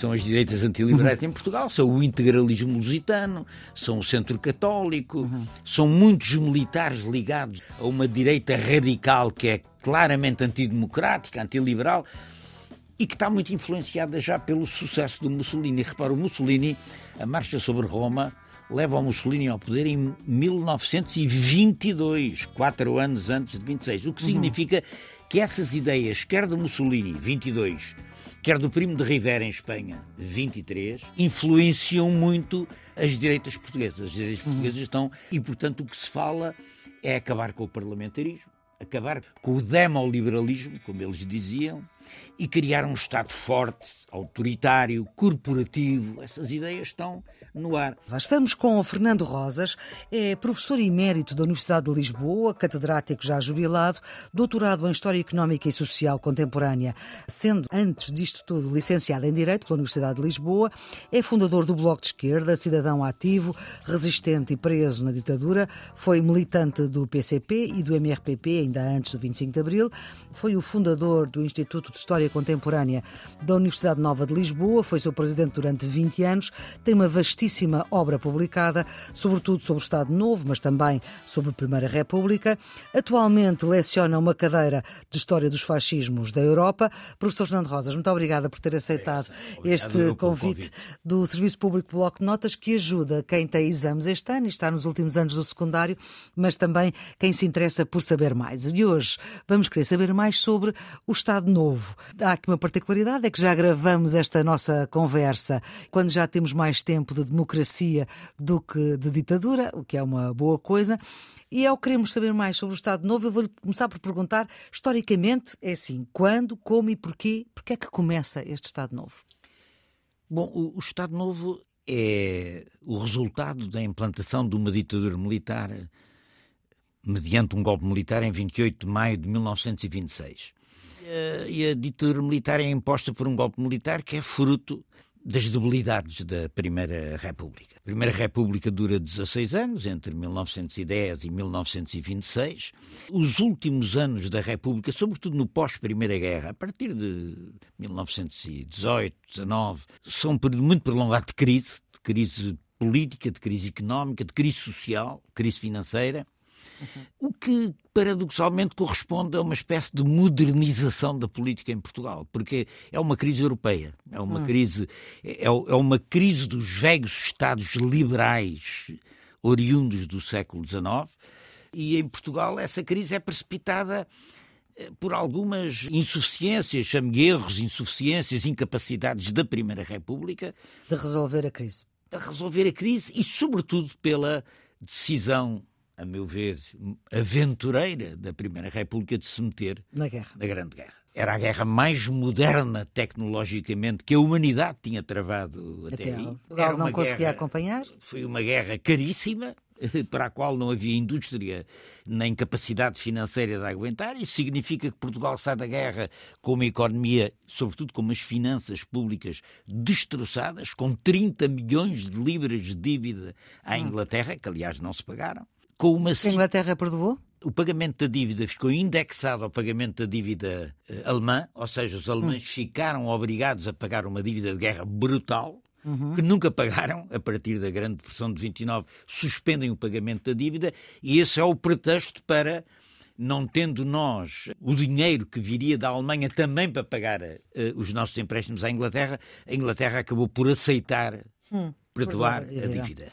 são as direitas antiliberais em Portugal, são o integralismo lusitano, são o centro católico, uhum. são muitos militares ligados a uma direita radical que é claramente antidemocrática, antiliberal e que está muito influenciada já pelo sucesso do Mussolini. Repara, o Mussolini, a marcha sobre Roma, leva o Mussolini ao poder em 1922, quatro anos antes de 26, o que uhum. significa que essas ideias, quer do Mussolini, 22, quer do primo de Rivera em Espanha, 23, influenciam muito as direitas portuguesas. As direitas uhum. portuguesas estão. E, portanto, o que se fala é acabar com o parlamentarismo, acabar com o demoliberalismo, como eles diziam, e criar um Estado forte, autoritário, corporativo. Essas ideias estão no ar. Estamos com o Fernando Rosas, é professor emérito da Universidade de Lisboa, catedrático já jubilado, doutorado em História Económica e Social Contemporânea, sendo, antes disto tudo, licenciado em Direito pela Universidade de Lisboa, é fundador do Bloco de Esquerda, cidadão ativo, resistente e preso na ditadura, foi militante do PCP e do MRPP ainda antes do 25 de Abril, foi o fundador do Instituto de História Contemporânea da Universidade Nova de Lisboa, foi seu presidente durante 20 anos, tem uma vastíssima obra publicada, sobretudo sobre o Estado Novo, mas também sobre a Primeira República. Atualmente leciona uma cadeira de História dos Fascismos da Europa. Professor Fernando Rosas, muito obrigada por ter aceitado é este convite do Serviço Público Bloco de Notas, que ajuda quem tem exames este ano e está nos últimos anos do secundário, mas também quem se interessa por saber mais. E hoje vamos querer saber mais sobre o Estado Novo há aqui uma particularidade, é que já gravamos esta nossa conversa quando já temos mais tempo de democracia do que de ditadura, o que é uma boa coisa. E ao queremos saber mais sobre o Estado Novo, eu vou começar por perguntar, historicamente, é assim, quando, como e porquê, porquê é que começa este Estado Novo? Bom, o, o Estado Novo é o resultado da implantação de uma ditadura militar mediante um golpe militar em 28 de maio de 1926 e a ditadura militar é imposta por um golpe militar que é fruto das debilidades da Primeira República. A Primeira República dura 16 anos, entre 1910 e 1926. Os últimos anos da República, sobretudo no pós-Primeira Guerra, a partir de 1918, 19, são um período muito prolongado de crise, de crise política, de crise económica, de crise social, crise financeira. Uhum. O que paradoxalmente corresponde a uma espécie de modernização da política em Portugal, porque é uma crise europeia, é uma uhum. crise é, é uma crise dos velhos estados liberais oriundos do século XIX e em Portugal essa crise é precipitada eh, por algumas insuficiências, chame erros, insuficiências, incapacidades da Primeira República de resolver a crise. De resolver a crise e, sobretudo, pela decisão a meu ver, aventureira da Primeira República de se meter na guerra. Na Grande Guerra. Era a guerra mais moderna tecnologicamente que a humanidade tinha travado até, até aí. Portugal não conseguia guerra, acompanhar. Foi uma guerra caríssima, para a qual não havia indústria nem capacidade financeira de aguentar. Isso significa que Portugal sai da guerra com uma economia, sobretudo com umas finanças públicas destroçadas, com 30 milhões de libras de dívida à hum. Inglaterra, que aliás não se pagaram com uma. A Inglaterra perdoou? O pagamento da dívida ficou indexado ao pagamento da dívida uh, alemã, ou seja, os alemães hum. ficaram obrigados a pagar uma dívida de guerra brutal, Uhum. que nunca pagaram, a partir da Grande Depressão de 29, suspendem o pagamento da dívida, e esse é o pretexto para, não tendo nós o dinheiro que viria da Alemanha também para pagar uh, os nossos empréstimos à Inglaterra, a Inglaterra acabou por aceitar hum, perdoar a dívida.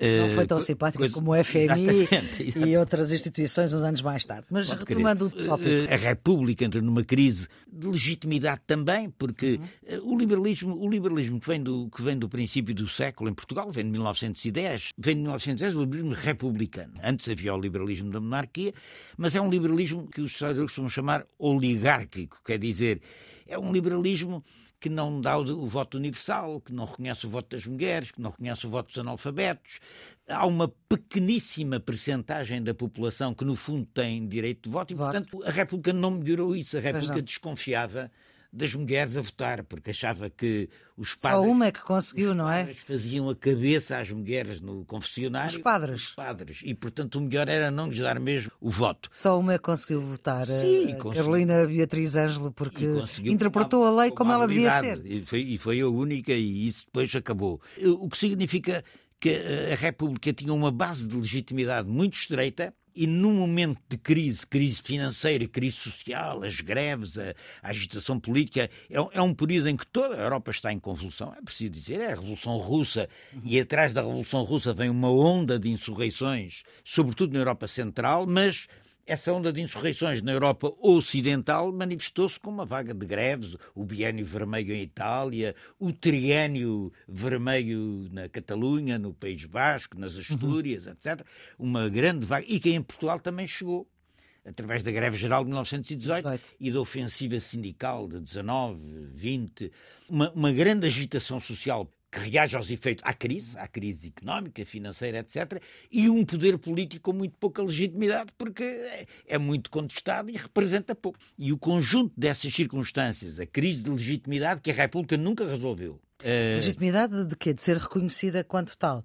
Não foi tão uh, simpática coisa... como o FMI exatamente, exatamente. e outras instituições uns anos mais tarde. Mas Pode retomando querer. o tópico. Uh, a República entra numa crise de legitimidade também, porque uhum. o liberalismo, o liberalismo que, vem do, que vem do princípio do século em Portugal, vem de 1910, vem de 1910 o liberalismo republicano. Antes havia o liberalismo da monarquia, mas é um liberalismo que os historiadores costumam chamar oligárquico, quer dizer, é um liberalismo que não dá o, o, voto universal, que não reconhece o voto das mulheres, que não reconhece o voto dos analfabetos. Há uma pequeníssima percentagem da população que, no fundo, tem direito de voto e, voto. portanto, a República não melhorou isso. A República desconfiava das mulheres a votar, porque achava que os padres. Só uma é que conseguiu, não é? faziam a cabeça às mulheres no confessionário. Os padres. Os padres. E, portanto, o melhor era não lhes dar mesmo o voto. Só uma é que conseguiu votar. Sim, a Carolina Beatriz Ângelo, porque interpretou a lei como ela devia ser. E foi, e foi a única, e isso depois acabou. O que significa que a República tinha uma base de legitimidade muito estreita e num momento de crise, crise financeira, crise social, as greves, a, a agitação política, é, é, um período em que toda a Europa está em convulsão, é preciso dizer, é a Revolução Russa, e atrás da Revolução Russa vem uma onda de insurreições, sobretudo na Europa Central, mas essa onda de insurreições na Europa Ocidental manifestou-se com uma vaga de greves, o biênio vermelho em Itália, o triênio vermelho na Catalunha, no País Basco, nas uhum. Astúrias, uhum. etc. Uma grande vaga, e que em Portugal também chegou através da greve geral de 1918 18. e da ofensiva sindical de 19, 20, uma, uma grande agitação social que reage aos efeitos à crise, à crise económica, financeira, etc., e um poder político com muito pouca legitimidade, porque é muito contestado e representa pouco. E o conjunto dessas circunstâncias, a crise de legitimidade que a República nunca resolveu. Eh, legitimidade de quê? De ser reconhecida quanto tal?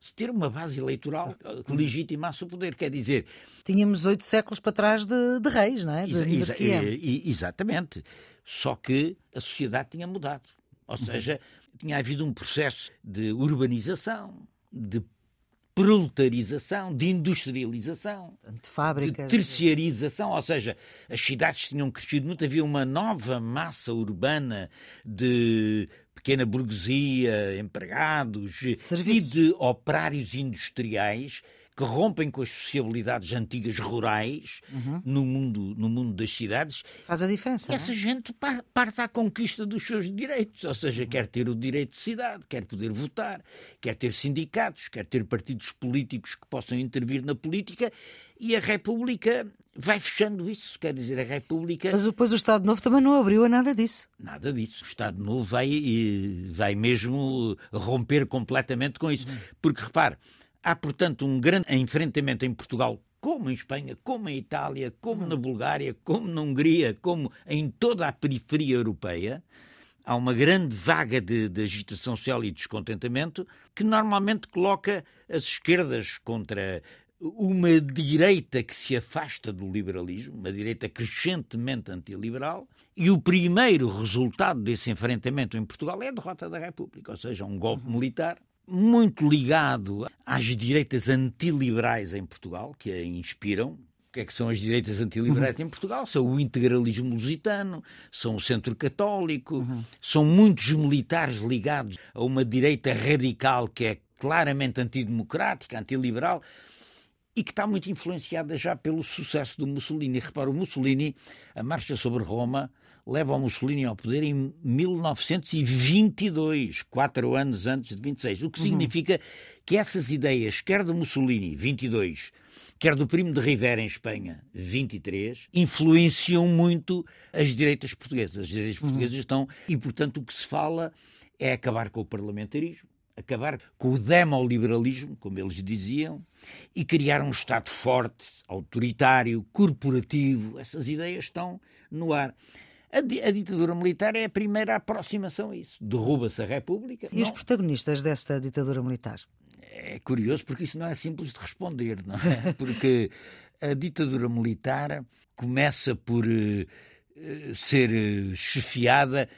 de ter uma base eleitoral que legitimasse o poder. Quer dizer. Tínhamos oito séculos para trás de, de reis, não é? De, exa exa exatamente. Só que a sociedade tinha mudado. Ou seja, tinha havido um processo de urbanização, de proletarização, de industrialização, de fábricas, de terciarização, ou seja, as cidades tinham crescido muito, havia uma nova massa urbana de pequena burguesia, empregados e de operários industriais que rompem com as sociabilidades antigas rurais uhum. no, mundo, no mundo das cidades. Faz a diferença. Essa é? gente parte à conquista dos seus direitos, ou seja, uhum. quer ter o direito de cidade, quer poder votar, quer ter sindicatos, quer ter partidos políticos que possam intervir na política e a República vai fechando isso. Quer dizer, a República. Mas depois o Estado Novo também não abriu a nada disso. Nada disso. O Estado Novo vai, vai mesmo romper completamente com isso. Uhum. Porque, repare, Há, portanto, um grande enfrentamento em Portugal, como em Espanha, como em Itália, como na Bulgária, como na Hungria, como em toda a periferia europeia. Há uma grande vaga de, de agitação social e descontentamento que normalmente coloca as esquerdas contra uma direita que se afasta do liberalismo, uma direita crescentemente antiliberal, e o primeiro resultado desse enfrentamento em Portugal é a derrota da República, ou seja, um golpe militar muito ligado às direitas antiliberais em Portugal, que a inspiram. O que é que são as direitas antiliberais uhum. em Portugal? São o integralismo lusitano, são o centro católico, uhum. são muitos militares ligados a uma direita radical que é claramente antidemocrática, antiliberal e que está muito influenciada já pelo sucesso do Mussolini. Repara, o Mussolini, a marcha sobre Roma, leva o Mussolini ao poder em 1922, quatro anos antes de 26. O que uhum. significa que essas ideias, quer do Mussolini, 22, quer do Primo de Rivera em Espanha, 23, influenciam muito as direitas portuguesas. As direitas uhum. portuguesas estão. E, portanto, o que se fala é acabar com o parlamentarismo, acabar com o demoliberalismo, como eles diziam, e criar um Estado forte, autoritário, corporativo. Essas ideias estão no ar. A, a, ditadura militar é a primeira aproximação a isso. Derruba-se a República. E não. os protagonistas desta ditadura militar? É curioso porque isso não é simples de responder, não é? Porque a ditadura militar começa por uh, ser uh, chefiada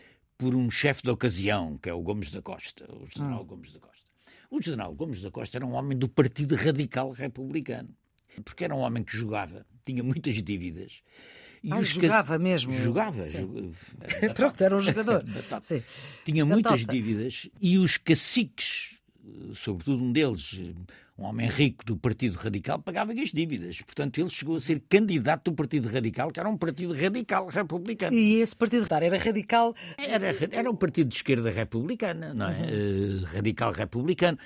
por um chefe de ocasião, que é o Gomes da Costa, o general hum. Gomes da Costa. O general Gomes da Costa era um homem do Partido Radical Republicano, porque era um homem que jogava, tinha muitas dívidas e ah, jogava mesmo? Jogava. Pronto, era um jogador. Tinha muitas dívidas e os caciques, sobretudo um deles, um homem rico do Partido Radical, pagava as dívidas. Portanto, ele chegou a ser candidato do Partido Radical, que era um partido radical republicano. E esse partido era radical? Era, era um partido de esquerda republicana, não é? Uhum. Uh, radical republicano.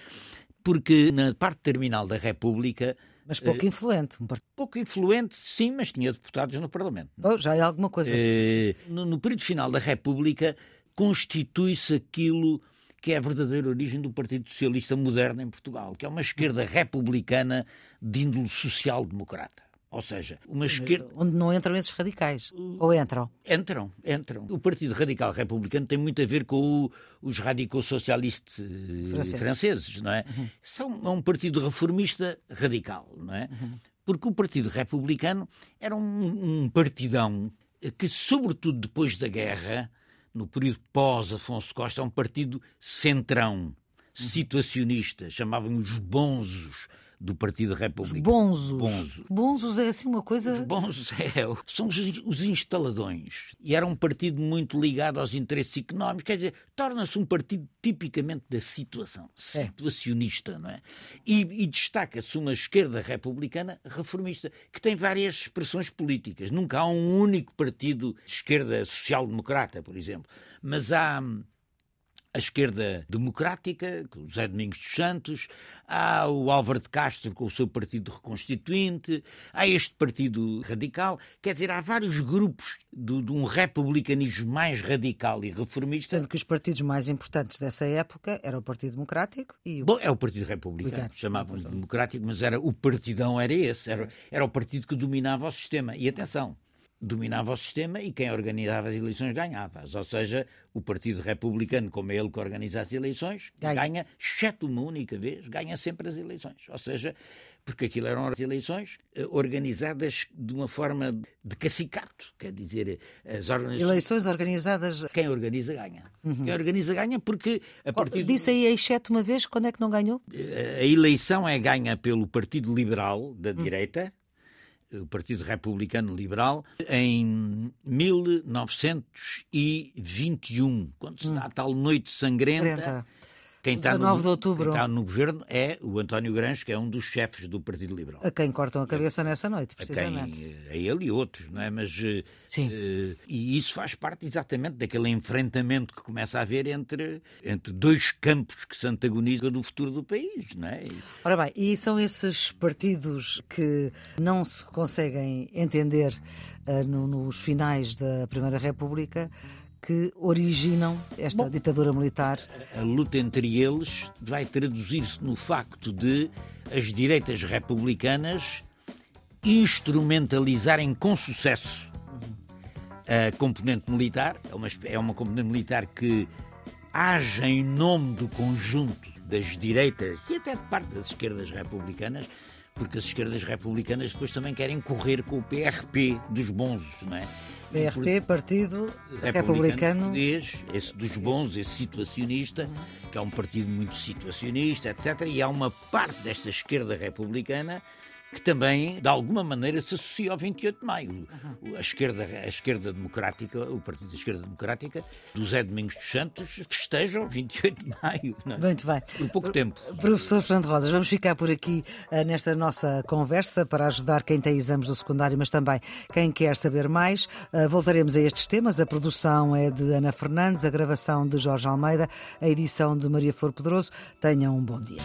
Porque na parte terminal da República mas pouco uh, influente. Pouco influente, sim, mas tinha deputados no Parlamento. Oh, já é alguma coisa. Uh, no, no período final da República, constitui-se aquilo que é a verdadeira origem do Partido Socialista moderno em Portugal, que é uma esquerda republicana de índole social-democrata. Ou seja, uma esquerda. Onde não entram esses radicais. Ou entram? Entram, entram. O Partido Radical Republicano tem muito a ver com o, os radicaux-socialistas eh, franceses. franceses. não é? Uhum. São é um partido reformista radical, não é? Uhum. Porque o Partido Republicano era um, um partidão que, sobretudo depois da guerra, no período pós-Afonso Costa, é um partido centrão, uhum. situacionista, chamavam os bonzos do Partido Republicano. Os bonzos. bonzos. Bonzos é assim uma coisa. Os bonzos é, são os, os instaladões. E era um partido muito ligado aos interesses económicos, quer dizer, torna-se um partido tipicamente da situação, é. situacionista, não é? E, e destaca-se uma esquerda republicana reformista, que tem várias expressões políticas. Nunca há um único partido de esquerda social-democrata, por exemplo. Mas há a esquerda democrática, com o José Domingos dos Santos, há o Álvaro de Castro com o seu partido reconstituinte, há este partido radical, quer dizer, há vários grupos de, de um republicanismo mais radical e reformista. Sendo que os partidos mais importantes dessa época era o Partido Democrático e o... Bom, é o Partido Republicano, chamavam-lhe Democrático, mas era, o partidão era esse, era, era o partido que dominava o sistema. E atenção, dominava o sistema e quem organizava as eleições ganhava. Ou seja, o Partido Republicano, como é ele que organiza as eleições, ganha. ganha, exceto uma única vez, ganha sempre as eleições. Ou seja, porque aquilo eram as eleições eh, organizadas de uma forma de cacicato, quer dizer, as organizações... Eleições organizadas... Quem organiza ganha. Uhum. Quem organiza ganha porque a partir... Disse aí, exceto uma vez, quando é que não ganhou? Eh, a eleição é ganha pelo Partido Liberal da uhum. direita, o Partido Republicano Liberal, em 1921, quando se dá a tal noite sangrenta. Quem está, no, de outubro. quem está no governo é o António Grange, que é um dos chefes do Partido Liberal. A quem cortam a cabeça nessa noite, precisamente. A, quem, a ele e outros, não é? Mas, eh, Sim. Uh, e isso faz parte exatamente daquele enfrentamento que começa a haver entre, entre dois campos que se antagonizam no futuro do país, não é? Ora bem, e são esses partidos que não se conseguem entender uh, no, nos finais da Primeira República que originam esta Bom, ditadura militar. A luta entre eles vai traduzir-se no facto de as direitas republicanas instrumentalizarem com sucesso a componente militar. É uma, é uma componente militar que age em nome do conjunto das direitas e até de parte das esquerdas republicanas, porque as esquerdas republicanas depois também querem correr com o PRP dos bonzos, não é? PRP, Partido Republicano. Republicano. Esse dos bons, esse situacionista, que é um partido muito situacionista, etc. E há uma parte desta esquerda republicana que também, de alguma maneira, se associa ao 28 de maio. Uhum. A, esquerda, a esquerda democrática, o Partido da Esquerda Democrática, do Zé Domingos dos Santos, festeja o 28 de maio. Não é? Muito bem. Por pouco tempo. Professor Fernando Rosas, vamos ficar por aqui uh, nesta nossa conversa para ajudar quem tem exames do secundário, mas também quem quer saber mais. Uh, voltaremos a estes temas. A produção é de Ana Fernandes, a gravação de Jorge Almeida, a edição de Maria Flor Pedroso. Tenham um bom dia.